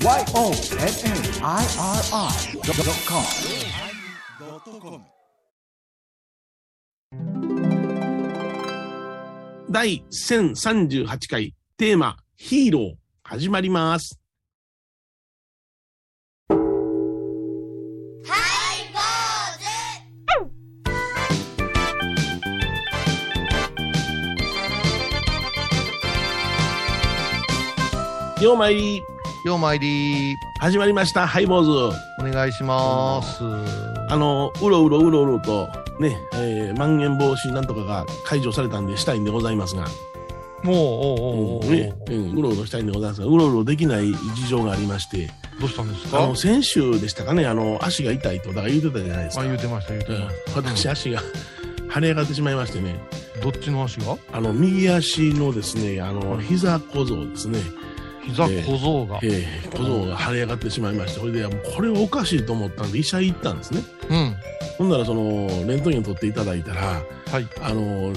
YONNIRI.com 第1038回テーマヒーロー始まります。ようまいりようまいり。始まりました。ハイボーズ。お願いします。あの、うろうろうろうろとね、えー、まん延防止なんとかが解除されたんでしたいんでございますが、もう、おうおうおううんねうん、うろうろしたいんでございますが、うろうろできない事情がありまして、どうしたんですか？あの、先週でしたかね、あの、足が痛いと、だから言うてたじゃないですか。あ、言うてました、言うてうん。ました。私、足が腫れ上がってしまいましてね、どっちの足が？あの、右足のですね、あの、うん膝小僧ですね、膝小僧が。えー、小僧が腫れ上がってしまいまして、それで、これはおかしいと思ったんで、医者行ったんですね。うん。ほんなら、その、レントゲン取っていただいたら、はい。あの、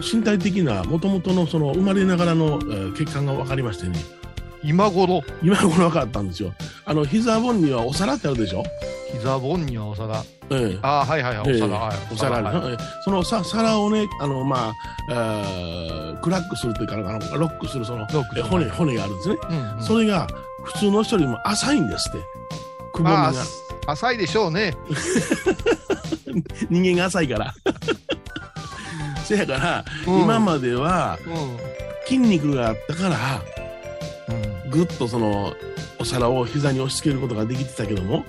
身体的な、もともとの、その、生まれながらの、えー血管が分かりましてね、今頃、今頃分かったんですよ。あの、膝本にはお皿ってあるでしょ？膝本にはお皿。ええあ、はいはいはい、お皿。ええはいお皿はいそのさ皿をね、あの、まあ、えークラックするというか、あのロックするその、骨、骨があるんですね。うんうんそれが、普通の人よりも浅いんですって。くぼみがまあ。、浅いでしょうね。人間が浅いから。せやから、うん今まではう筋肉があったから。ぐっとその、お皿を膝に押し付けることができてたけども、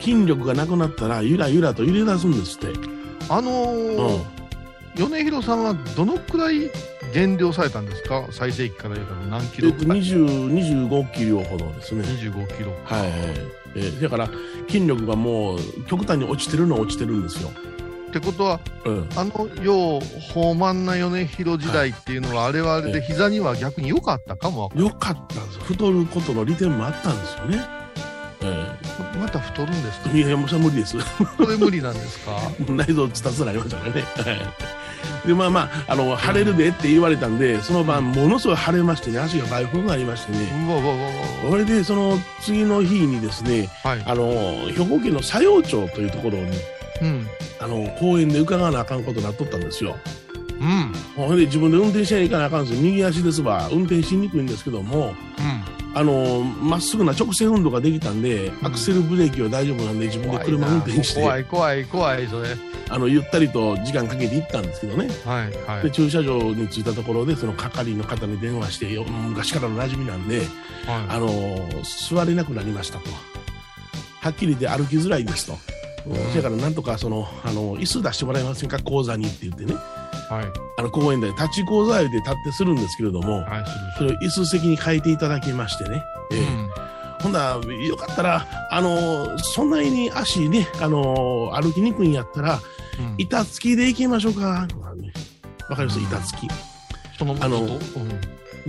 筋力がなくなったら、ゆらゆらと揺れ出すんですって。あのうんー、米広さんはどのくらい減量されたんですか？最盛期から言うたら何キえっと、ロくらい20 25キロほどですね。25キロ。はい、えーだから筋力がもう極端に落ちてるのは落ちてるんですよ。ってことは、うん、あの、よう、豊満な米広時代っていうのは、あれはあれで膝には逆に良かったかもわかんよかったんです太ることの利点もあったんですよね。えまた太るんですか？ーいやいやもう無理です。これ無理なんですか？内臓つたつなりましたからね。はいでまあまああの腫れるでって言われたんでその晩ものすごい腫れましてね足が大風になりましてね。それでその次の日にですねわはい。あの兵庫県の佐用町というところにうん。あの公園で伺わなあかんことになっとったんですよ。うん。ほんで自分で運転しないかなあかんんですよ。右足ですわ。運転しにくいんですけども、うん。あの、まっすぐな直線運動ができたんで、アクセルブレーキは大丈夫なんで自分で車運転して、怖い怖い怖い、それ。あの、ゆったりと時間かけて行ったんですけどね。はいはで、い。駐車場に着いたところで、その係の方に電話して、よ昔からの馴染みなんで、あはの、座れなくなりましたと。はっきり言って歩きづらいですと。それからなんとかその、あの、椅子出してもらえませんか？講座にって言ってね。い。はい。あの、公園で立ち講座で立ってするんですけれども、はい、それを椅子席に変えていただきましてね。ええする。うん。ほんだら、よかったら、あのそんなに足ね、あの歩きにくいんやったら、うん板付きで行きましょうか？わかります？うん板付き。そのあのうん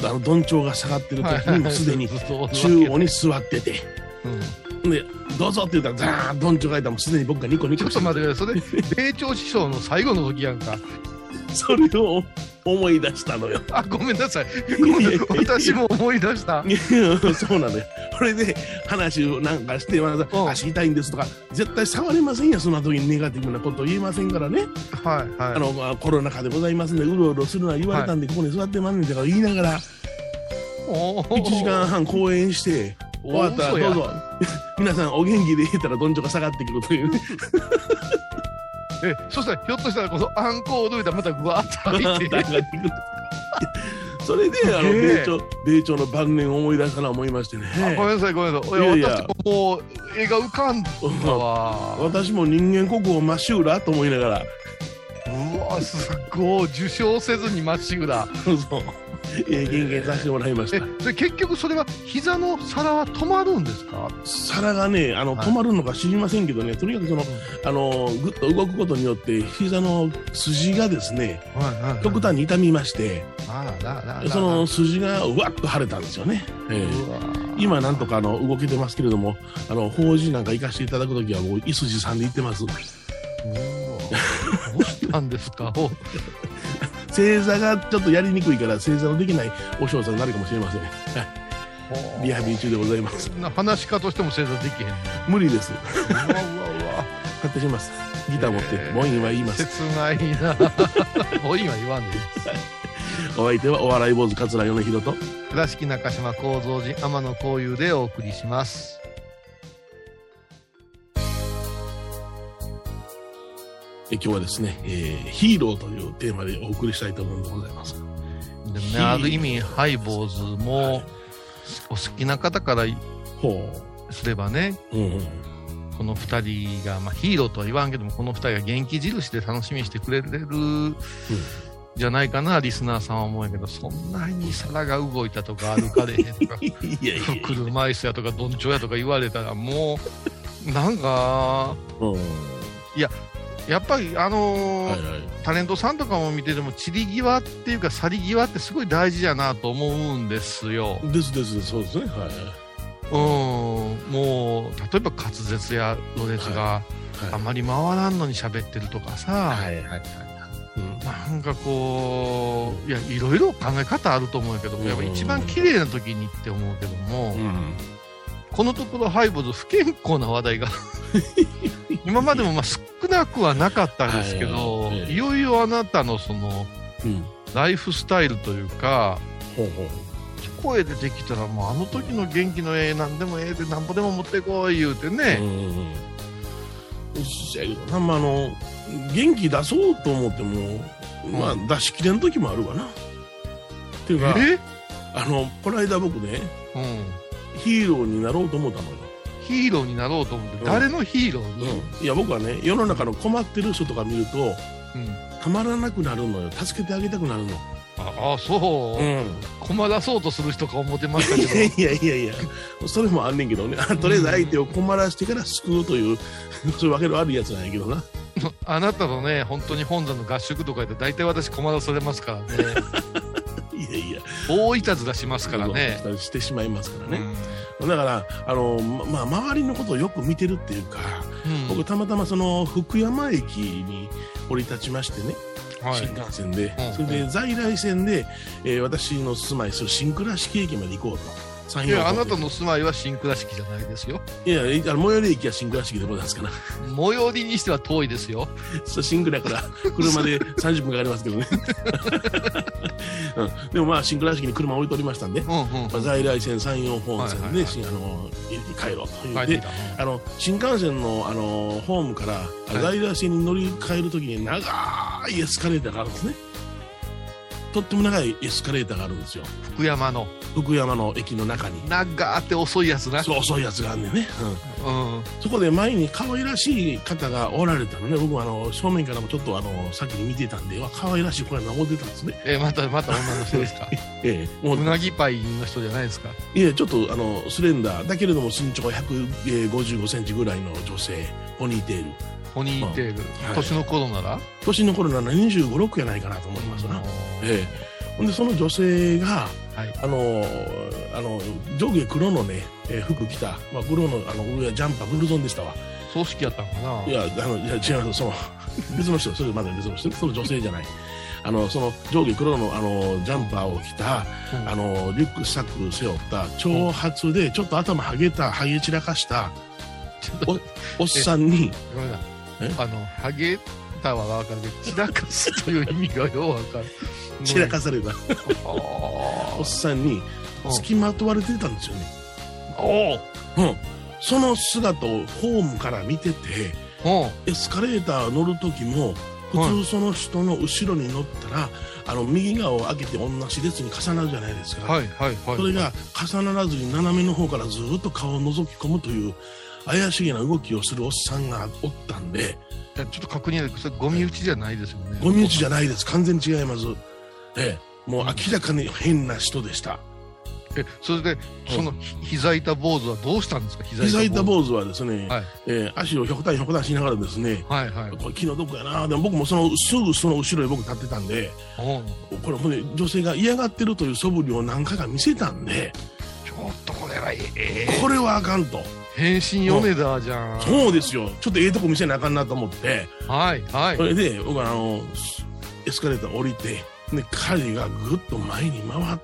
あの、どんちょうが下がってる時に すでに中央に座ってて、うんで、どうぞって言ったら、ザーンどんちょうがいたらもうすでに僕がニコニちょコしてっと待ってください。それ、米朝師匠の最後の時やんか。それを思い出したのよ。あ、ごめんなさい。私も思い出した。いやそうなのよ。これで話をなんかして、またうん足痛いんですとか、絶対触れませんよ、そんな時にネガティブなことを言えませんからね。はいはい。あの、あコロナ禍でございますんで、うろうろするのは言われたんで、ここに座ってまんねんとか言いながら、おー1時間半講演して、終わったらどうぞ、皆さんお元気でいたらどんちょが下がってくるというね。え、そしたら、ひょっとしたら、このアンコールでまたぐわーっと入って。それで、あの、米朝、米朝の晩年を思い出したな思いましてね。あごめんなさい、ごめんなさい。いやいや私ももう、絵が浮かんだわ。私も人間国宝まっしぐらと思いながら、うわ、すごい。受賞せずにまっしぐら。そう、えー、厳減させてもらいましえた。、それ結局それは、膝の皿は止まるんですか？皿がね、あの、はい止まるのか知りませんけどね、とにかくその、あの、ぐっと動くことによって、膝の筋がですね、はいはいはい。極端に痛みまして。その筋がうわっと腫れたんですよね。ええうわ今なんとかあの動けてますけれども、あの、法事なんか行かせていただくときはもう、いすじさんで行ってます。どうしたんですか？お正座がちょっとやりにくいから、正座のできないお嬢さんになるかもしれません。は いリハビリ中でございます。な話し家としても正座できへんね無理です。うわうわうわ買ってします。ギター持って、えーボインは言います。切ないな ボインは言わんでいいお相手はお笑い坊主桂米宏と、倉敷中島幸三寺天野幸雄でお送りします今日はですね、えーヒーローというテーマでお送りしたいと思うんでございます。でもねある意味ハイボーズも、はいお好きな方からほすればねう。うんうん。この2人が、まあ、ヒーローとは言わんけどもこの2人が元気印で楽しみにしてくれるじゃないかなリスナーさんは思うけどそんなに皿が動いたとか歩かれへんとか いやいやい車椅子やとかどんちょうやとか言われたらもうなんかや。うん。やっぱりあのーはいはい。タレントさんとかも見てても散り際っていうか去り際ってすごい大事やなと思うんですよ。ですですそうですね。はいうん、もう例えば滑舌やろれつがはい。あんまり回らんのに喋ってるとかさ、はいはいはい。うんなんかこういやいろいろ考え方あると思うけども、やっぱ一番綺麗な時にって思うけども、うん。このところハイボーズ不健康な話題が 今までもまあ少なくはなかったんですけど、はいはいよいよあなたのそのうん。ライフスタイルというかほうほう。声出てきたらもうあの時の元気のええなんでもええでなんぼでも持ってこい言うてうんね、うんうん。まあ、あの、元気出そうと思っても、まあ、出し切れん時もあるわな。っていうか、え？あの、この間僕ね、うん、ヒーローになろうと思ったのよ。ヒーローになろうと思って、うん誰のヒーローに、いや、僕はね、世の中の困ってる人とか見ると、うんたまらなくなるのよ。助けてあげたくなるの。ああそう、ん。困らそうとする人か思ってましたいやけ いやいやいや、それもあんねんけどね。あとりあえず相手を困らしてから救うという、そういうわけのあるやつなんやけどな。ど あなたのね本当に本山の合宿とかで大体私困らされますからねいやいや、大いたずらしますからね、してしまいますからね。うん。だから、あの、ま、まあ、周りのことをよく見てるっていうか、うん。僕たまたまその福山駅に降り立ちましてね、はい。新幹線で、うん。それで在来線で、えー私の住まいする新倉敷駅まで行こうと。いやあなたの住まいは新倉敷じゃないですよ。いや、最寄り駅は新倉敷でございますから。最寄りにしては遠いですよ。そう新倉から車で30分かかりますけどね。うん、でもまあ、新倉敷に車置いておりましたんで、うんうんまあ、在来線山陽本線で、はいはいはい。しあのい帰ろうという。であの新幹線のあのホームから、い。在来線に乗り換えるときに長いエスカレーターがあるんですね。とっても長いエスカレーターがあるんですよ。福山の。福山の駅の中に。長って遅いやつな。そう遅いやつがあんねんね、うん。うん。そこで前に可愛らしい方がおられたのね。僕はあの正面からもちょっとあの先に見てたんで、わ可愛らしい子やな思ってたんですね。えまたまた女の人ですか？ええ、もううなぎパイの人じゃないですか？いえ、ちょっとあのスレンダーだけれども身長155センチぐらいの女性、ポニーテール。ポニーテール、はい年の頃なら？年の頃なら25、6やないかなと思いますな。ええ。ほんで、その女性が、はいあの、あの、上下黒のね、えー服着た、まあ、黒のあの上はジャンパー、ブルゾンでしたわ。葬式やったんかな？いや、あの、いや、違います。その、別の人、それまだ別の人、その女性じゃない。あの、その上下黒の、あの、ジャンパーを着た、うんあの、リュックサック背負った、長髪で、ちょっと頭ハゲた、ハゲ散らかした、おっさんに、ごめんなえ？あのハゲたはわかるけど散らかすという意味がようわかる 散らかされた、あ おっさんに、付きまとわれてたんですよね。おう。ん。その姿をホームから見てて、おエスカレーター乗る時も、普通その人の後ろに乗ったら、あの、右側を開けて同じ列に重なるじゃないですか。はいはいはいそれが重ならずに斜めの方からずっと顔を覗き込むという怪しげな動きをするおっさんがおったんで、ちょっと確認それゴミ打ちじゃないですよね。ゴミ打ちじゃないです。完全に違います。ええ、もう明らかに変な人でした。えそれでそのひ膝板坊主はどうしたんですか？膝膝板板坊主はですね、はい。えー足をひょくたんひょくたんしながらですね、はいはい。これ気の毒やなでも僕もそのすぐその後ろに僕立ってたんでこれほんで女性が嫌がってるという素振りを何回か見せたんでちょっとこれはええ。これはあかんと変身米田じゃん。そうですよ。ちょっとええとこ見せなあかんなと思って。はいはい。それで僕はあのエスカレーター降りてで彼がぐっと前に回っ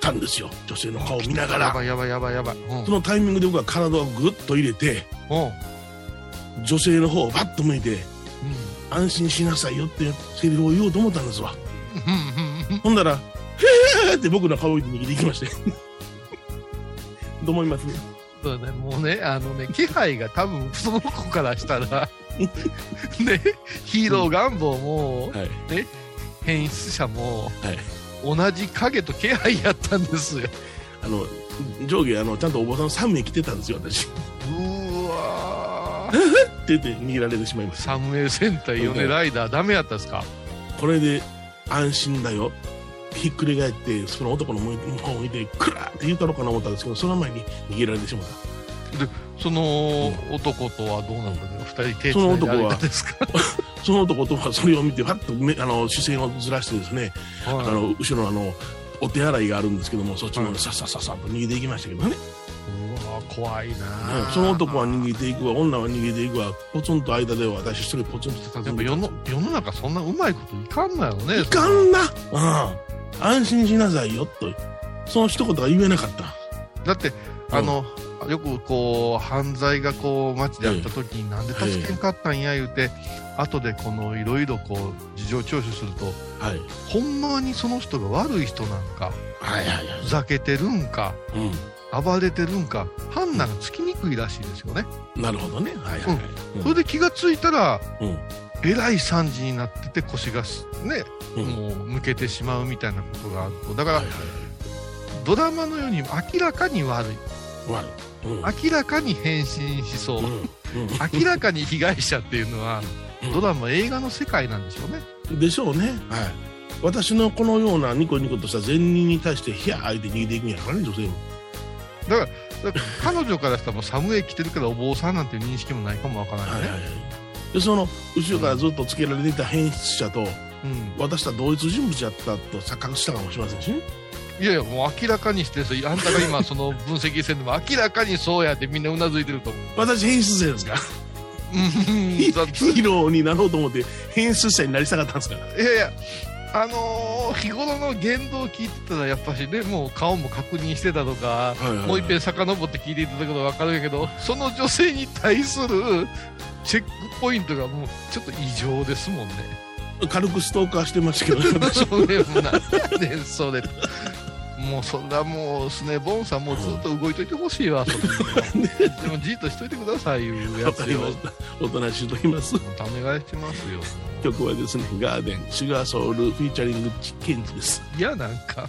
たんですよ。女性の顔を見ながら。やばいやばいやばいやばい。うん。そのタイミングで僕は体をぐっと入れてうん。女性の方をバッと向いてうん。安心しなさいよってセリフを言おうと思ったんですわ。ほんだら「へえ!」って僕の顔を握っていきまして。どう思います？そうね、もうね、あのね、気配が多分その子からしたら、ね、ヒーロー願望も、はい。変質者も、はい。同じ影と気配やったんですよ。あの上下あのちゃんとお坊さん3名来てたんですよ私。っうーわー。て言って握られてしまいました。サムエル戦隊ヨネライダーダメやったっすか？これで安心だよひっくり返ってその男の方を見てクラーって言ったのかな思ったんですけどその前に逃げられてしまった。その男とはどうなんだろう？二人手その男はその男とはそれを見てファッと目あの視線をずらしてですねあはい。の後ろのあのお手洗いがあるんですけどもそっちのはい。さっさっさっさっと逃げていきましたけどね、うわ怖いなその男は逃げていくわ。女は逃げていくわ。ポツンと間で私一人ポツンと立でも世の世の中そんなうまいこといかんのやろねいかんな、うん、安心しなさいよとその一言は言えなかった。だって、あの、よくこう、犯罪がこう、街であった時に、なんで助けんかったんや言うて、後でこの、いろいろこう、事情聴取すると、はい。ほんまにその人が悪い人なんか、はいはいふざけてるんか、はい、暴れてるんか、判断がつきにくいらしいですよね。うん、なるほどね。はいはいはい、うん。それで気がついたら、うんえらい惨事になってて腰がすね、うんもう抜けてしまうみたいなことがあると。だから、はいはいドラマのように明らかに悪い。はいうん明らかに変身しそう。うんうん明らかに被害者っていうのは、ドラマ、映画の世界なんでしょうね。でしょうね。はい。私のこのようなニコニコとした善人に対して、ひゃー相手逃げていくんやからね、女性も。だから、彼女からしたらもう寒い着てるけどお坊さんなんていう認識もないかもわからないよね。はいはいはい。で、その、後ろからずっとつけられていた変質者と、うん。私とは同一人物やったと錯覚したかもしれませんしね。いやいや、もう明らかにして、あんたが今その分析してるのも明らかにそうやってみんなうなずいてると思う。私変質者ですか？ら。うんヒだーローになろうと思って変質者になりたかったんですから。いやいや、あのー日頃の言動を聞いてたら、やっぱしね、もう顔も確認してたとか、はいはいはいもう一遍遡って聞いていただくと分かるけど、その女性に対するチェックポイントがもうちょっと異常ですもんね。軽くストーカーしてましたけど、私それもなんそれ。もうそんなもう、スネボンさんもうずっと動いといてほしいわ、それでもじっとしといてください、いうやわつよ。おとなしいときます。うためがしてますよ。曲はですね、ガーデン、シュガーソウル、フィーチャリング、チケンジです。いや、なんか。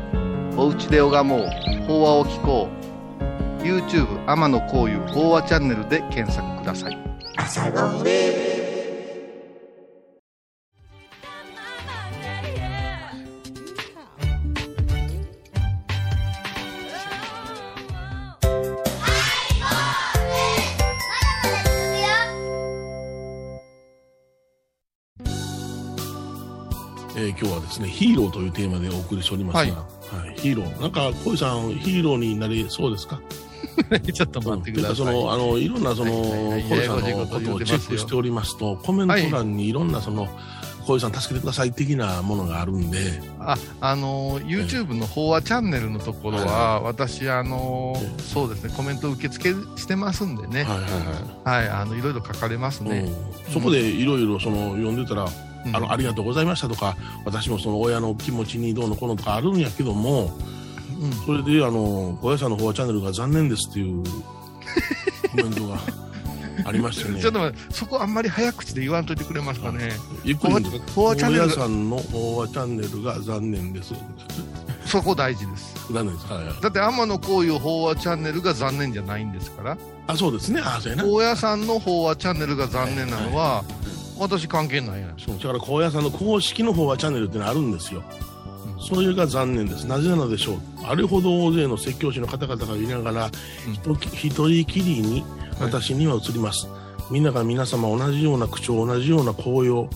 おうちで拝もう。法話を聞こう」YouTube 天野幸雄法話チャンネルで検索ください。朝えー今日はですね、ヒーローというテーマでお送りしておりますが、はい。はいヒーロー。なんか、小井さん、ヒーローになりそうですか？ちょっと待ってください。といその、あの、いろんな、その、はいはいはい。小井さんのことをチェックしておりますと、コメント欄にいろんな、その、小井さん助けてください的なものがあるんで、ああのー YouTube の法話チャンネルのところは、私あのそうですねコメント受付してますんでね。はいはいはい。はいあのいろいろ書かれますね、うん。そこでいろいろその読んでたら、うんあのありがとうございましたとか私もその親の気持ちにどうのこうのとかあるんやけどもうんそれであの小屋さんの方はチャンネルが残念ですっていうコメントがありましてね ちょっと待ってそこあんまり早口で言わんといてくれますかね。ゆっくりフォアチャンネルさんの方はチャンネルが残念ですそこ大事です。残念です。はいはい。だって天野幸雄法話チャンネルが残念じゃないんですから、あ、そうですね。あ、そうやな。高野山の法話チャンネルが残念なのは、私関係ないやん。そうだから高野山の公式の方はチャンネルってのあるんですよ。それが残念です。なぜなのでしょう。あれほど大勢の説教師の方々がいながら、うん一人きりに私には映ります。みんなが皆様同じような口調、同じような紅葉、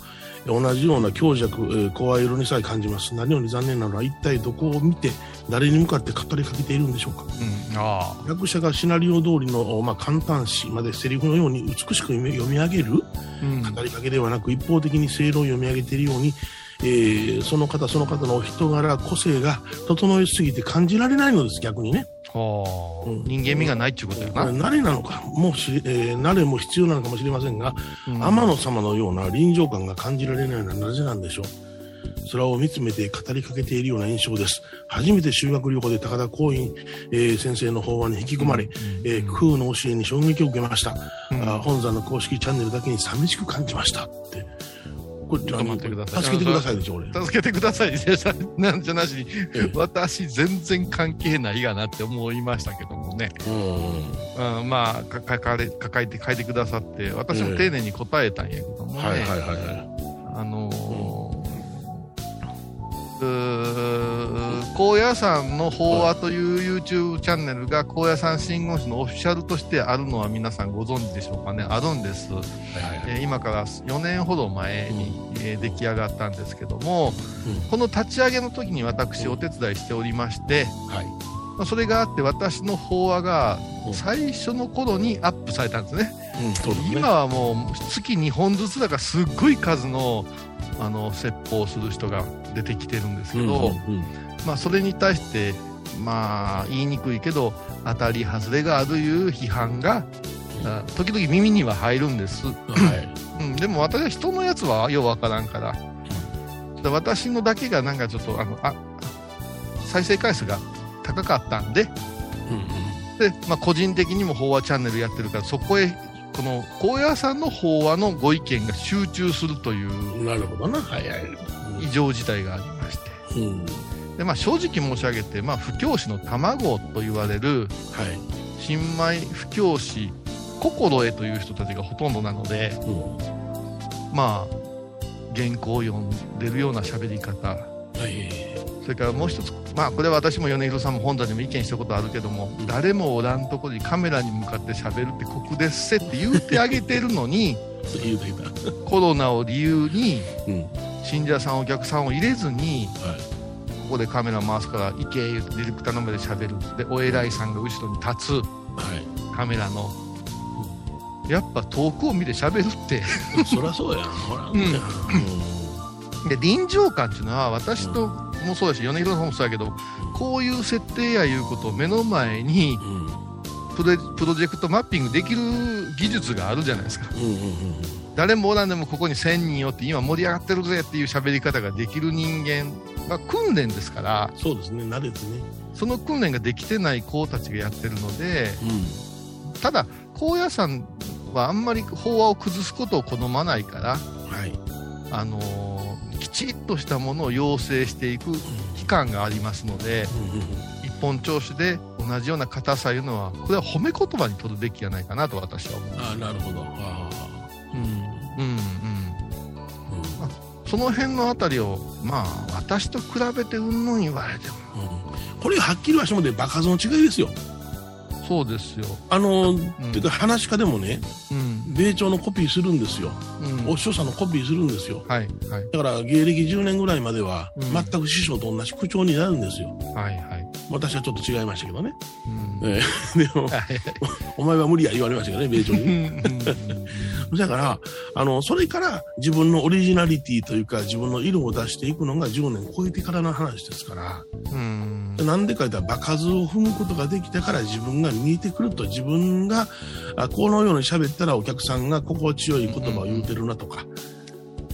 同じような強弱、えー声色にさえ感じます。何より残念なのは一体どこを見て誰に向かって語りかけているんでしょうか。うん、ああ。役者がシナリオ通りの、まあ、簡単詞までセリフのように美しく読み上げるうん語りかけではなく一方的に正論を読み上げているように、えーその方その方のお人柄個性が整いすぎて感じられないのです逆にねはあうん。人間味がないっていうことやな。慣れなのかもし、えー慣れも必要なのかもしれませんが、うん。天野様のような臨場感が感じられないのはなぜなんでしょう。空を見つめて語りかけているような印象です。初めて修学旅行で高田光院、えー先生の法話に引き込まれ、えー空の教えに衝撃を受けました、うん。あ本山の公式チャンネルだけに寂しく感じましたってこれちょっと待ってください。助けてくださいでしょ俺。助けてください。なんじゃなしにええ、私全然関係ないがなって思いましたけどもね。うん。うん、まあ、か書かれ、書いて、書いてくださって、私も丁寧に答えたんやけどもね。はいはいはいはい。あのー高野山の法話という YouTube チャンネルが高野山信号師のオフィシャルとしてあるのは皆さんご存知でしょうかね？あるんです。はいはいえー今から4年ほど前に、えー出来上がったんですけども、うんこの立ち上げの時に私お手伝いしておりまして、はいまあそれがあって私の法話がうん最初の頃にアップされたんですね。うん今はもう月2本ずつだからすっごい数のあの説法する人が出てきてるんですけど、うんうんうん。まあそれに対してまあ言いにくいけど当たり外れがあるいう批判が、あ時々耳には入るんです。はい。うん、でも私は人のやつはようわからんから、で私のだけがなんかちょっとあのあ再生回数が高かったんでうんうん。で、まあ、個人的にも法話チャンネルやってるからそこへこの高野山の法話のご意見が集中するというなるほどな。はいはい。異常事態がありまして。うん。で、まあ、正直申し上げて、まあ、布教師の卵と言われるはい。新米布教師心得という人たちがほとんどなのでうん。まあ原稿を読んでるような喋り方。はい。それからもう一つ、まあ、これは私も米広さんも本田にも意見したことあるけども、誰もおらんところにカメラに向かって喋るって酷ですせって言うてあげてるのに、コロナを理由に、うん。は信者さん、お客さんを入れずに、い。ここでカメラ回すから、行け、言うてディレクターの前で喋る。で、お偉いさんが後ろに立はい。つ、カメラの。やっぱ遠くを見て喋るって。そりゃそうやんほら。うん。うで、臨場感っていうのは、私ともそうだし、米広さんもそうやけど、こういう設定やいうことを目の前に、プロプロジェクトマッピングできる技術があるじゃないですか。うんうんうん誰もおらんでもここに1000人よって今盛り上がってるぜっていう喋り方ができる人間。が訓練ですから、そうですね。慣れてね。その訓練ができてない子たちがやってるので、うただ、高野山はあんまり法話を崩すことを好まないから、んはい。あのーきちっとしたものを養成していく期間がありますので、うんうん一本調子で同じような硬さいうのは、これは褒め言葉に取るべきじゃないかなと私は思う。ああなるほど。あうん、うん、うん。あその辺のあたりを、まあ、私と比べてうんぬん言われても、うん。うんこれはっきりはしてもね場数の違いですよ。そうですよ。あのっていうか話し家でもねうん、米朝のコピーするんですよ。うん。お師匠さんのコピーするんですよ。はい、はい、だから芸歴10年ぐらいまではうん。全く師匠と同じ口調になるんですよ。はい、はい。私はちょっと違いましたけどね、うん。ええ。でもはい。お前は無理や言われましたけどね米朝うにだからあのそれから自分のオリジナリティというか自分の色を出していくのが10年超えてからの話ですから。うん。なんでか言ったら場数を踏むことができたから自分が見えてくると自分があこのように喋ったらお客さんが心地よい言葉を言うてるなとか、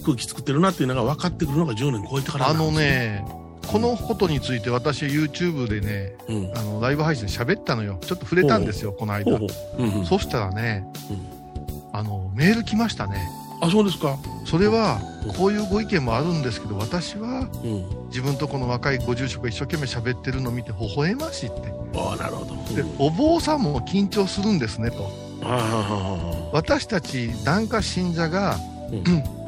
空気作ってるなっていうのが分かってくるのが10年超えてからあのなんですよ、ね、このことについて私 YouTube でね、うん、あのライブ配信で喋ったのよ。ちょっと触れたんですよ、この間。ほうほ。う、うんうん、そしたらね、あの、メール来ましたね。あそうですかそれは、こういうご意見もあるんですけど私はうん。自分とこの若いご住職が一生懸命喋ってるのを見て微笑ましいってああ、なるほど。でお坊さんも緊張するんですねとああ、私たち檀家信者が、うん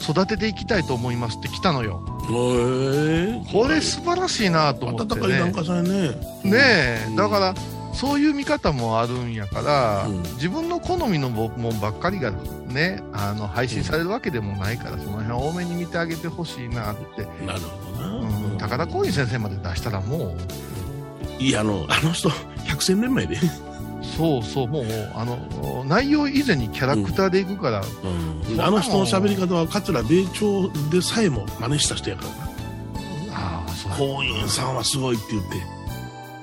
育てていきたいと思いますって来たのよへえ。これ素晴らしいなと思ってね温かい檀家さんやね。ねえ、うんだからそういう見方もあるんやから、うん。自分の好みのももんばっかりがねあの配信されるわけでもないから、その辺多めに見てあげてほしいなって、なるほどうん、な。高田光院先生まで出したらもう。いや、あの、あの人、百戦錬磨で。そうそうもうあの内容以前にキャラクターでいくから、あの人の喋り方は桂米朝でさえも真似した人やから。な。ああそう。光院さんはすごいって言って。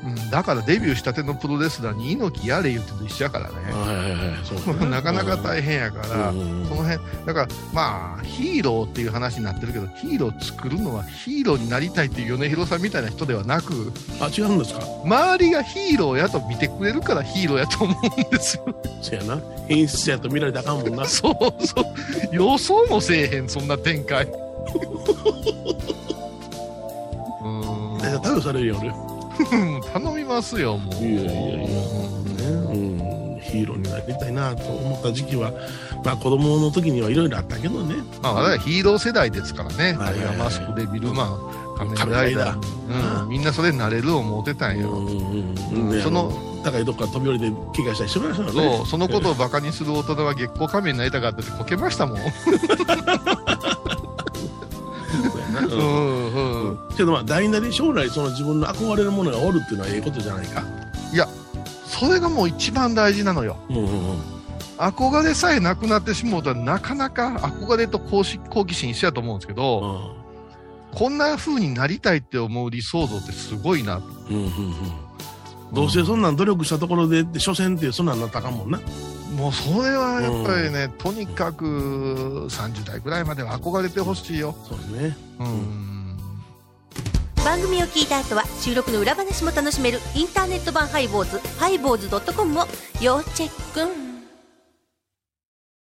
うん、だからデビューしたてのプロレスラーに猪木やれ言ってと一緒やからね、はいはいはい。そうだね なかなか大変やから、うんその辺だからまあヒーローっていう話になってるけどヒーロー作るのはヒーローになりたいっていう米広さんみたいな人ではなくあ、違うんですか？周りがヒーローやと見てくれるからヒーローやと思うんですよそやな。演出やと見られたらあかんもんな。そうそう予想もせえへんそんな展開 うだからー逮捕されるよ、俺。ん頼みますよもう。いやいやいやうん、ヒーローになりたいなと思った時期は、まあ子供の時にはいろいろあったけどね。まあ、我々ヒーロー世代ですからね、はいはいはい。タイガーマスクでビルマン、仮面ライダー、うん、みんなそれになれる思ってたんよ。うんうんその高いとこから飛び降りて怪我したりしてましたからね。そう、そのことをバカにする大人は月光仮面になりたかったってこけましたもん。うん。けどまあ大なり将来その自分の憧れるものがおるっていうのはええことじゃないか。それがもう一番大事なのよ。うんうんうん。憧れさえなくなってしもうたらなかなか憧れと好奇好奇心一緒やと思うんですけど、こんな風になりたいって思う理想像ってすごいな。うんうんうん。どうせそんなん努力したところでって、所詮ってそんなんなったかんもんな。もうそれはやっぱりね、とにかく30代ぐらいまでは憧れてほしいよ。そうですね。うん。番組を聞いた後は収録の裏話も楽しめるインターネット版ハイボーズハイボーズドットコムを要チェック。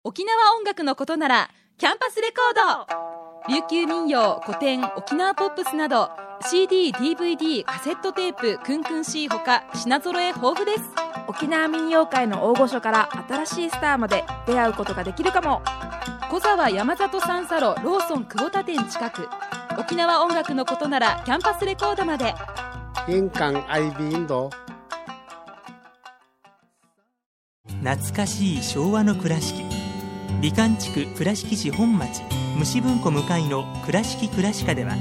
沖縄音楽のことならキャンパスレコード。琉球民謡古典沖縄ポップスなど CDDVD カセットテープクンクン C ほか品揃え豊富です。沖縄民謡界の大御所から新しいスターまで出会うことができるかも。小沢山里三佐路ローソン久保田店近く沖縄音楽のことならキャンパスレコードまで。印港 IB 印度懐かしい昭和の倉敷。美観地区倉敷市本町。虫文庫向かいの「倉敷倉歯科」では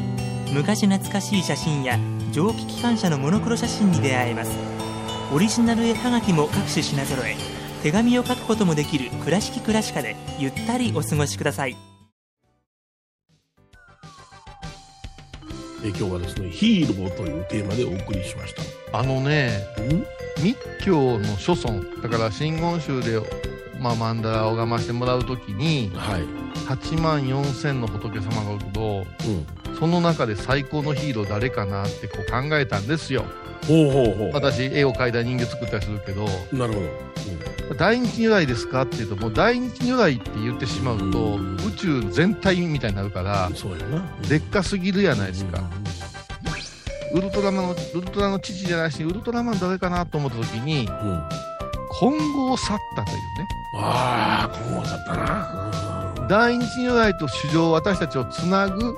昔懐かしい写真や蒸気機関車のモノクロ写真に出会えます。オリジナル絵はがきも各種品揃え手紙を書くこともできる「倉敷倉歯科」でゆったりお過ごしくださいえ今日はですね、ヒーローというテーマでお送りしました。あのね、うん？密教の諸尊、だから真言宗で、まあ、曼荼羅を拝ましてもらうときに、はい。8万4千の仏様がおるけど、うん。その中で最高のヒーロー誰かなってこう考えたんですよ。ほうほうほう。私、絵を描いたり人形作ったりするけど、なるほど。大日如来ですか？って言うと、もう大日如来って言ってしまうと、うん宇宙全体みたいになるからうん、、そうやな。でっかすぎるやないですか。ウルトラマンの、ウルトラの父じゃないし、ウルトラマン誰かなと思った時に、うん。うん。金剛サッタというね、ああ、今後だったな。うん大日如来と主情私たちをつなぐはい。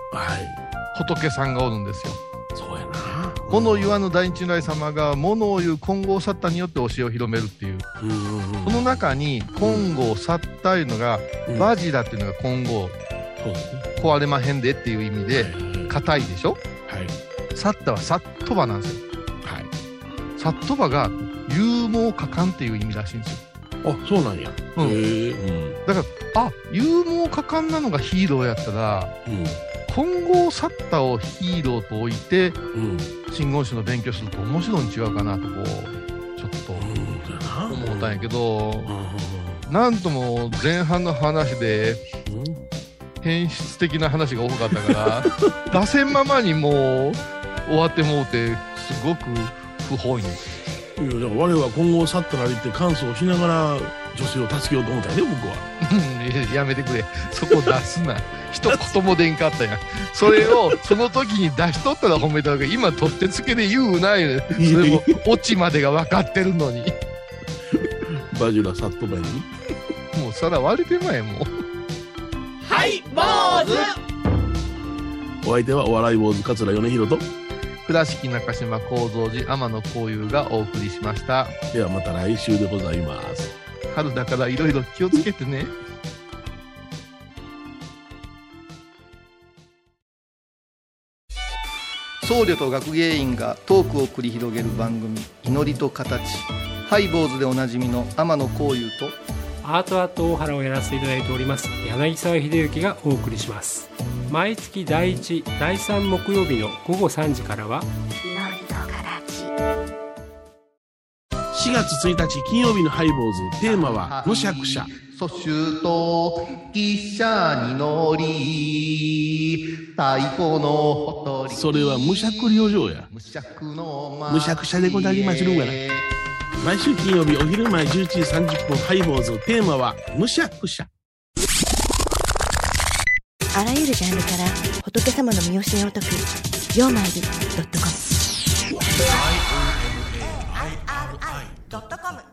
仏さんがおるんですよ。そうやな。物を言わぬ大日如来様が物を言う金剛サッタによって教えを広めるっていう。うんうんうん。その中に金剛サッタいうのが、うんバジラっていうのが金剛、そうですね。壊れまへんでっていう意味で、硬いでしょ？はい。サッタはサットバなんですよ。はい。サットバが勇猛果敢っていう意味らしいんですよ。あ、そうなんや。うんへえ。うん。あ、勇猛果敢なのがヒーローやったら、うん。金剛サッタをヒーローと置いて、うん。真言宗の勉強すると面白いに違うかなとこうちょっと。思ったんやけどうん。なんとも前半の話でうん。変質的な話が多かったから出せんままにもう終わってもうてすごく不本意いや、だから我は今後去ったなりって感想をしながら女性を助けようと思ったんやね、僕は。やめてくれ。そこ出すな。一言も出んかったやん。それを、その時に出しとったら褒めたわけ。今、取ってつけで言うないね。それも、オチまでが分かってるのに。バジュラサットバイに。もう皿割れてまえ、もう。はい坊主お相手はお笑い坊主桂米宏と。倉敷中島幸三寺天野幸雄がお送りしました。ではまた来週でございます。春だからいろいろ気をつけてね。僧侶と学芸員がトークを繰り広げる番組「祈りと形」ハイ坊主でおなじみの天野幸雄とアートアート大原をやらせていただいております柳沢秀幸がお送りします毎月第1第3木曜日の午後3時からは月1日金曜日のハイボーズ。テーマはむしゃくしゃ。蘇州と汽車に乗り太鼓のほとりそれはむしゃくりお嬢や。むしゃくのむしゃくしゃでございまするが。な毎週金曜日お昼前11時30分ハイボーズ。テーマはむしゃくしゃあらゆるジャンルから仏様の身教えを解く「曜マイルドットコム」ドットコム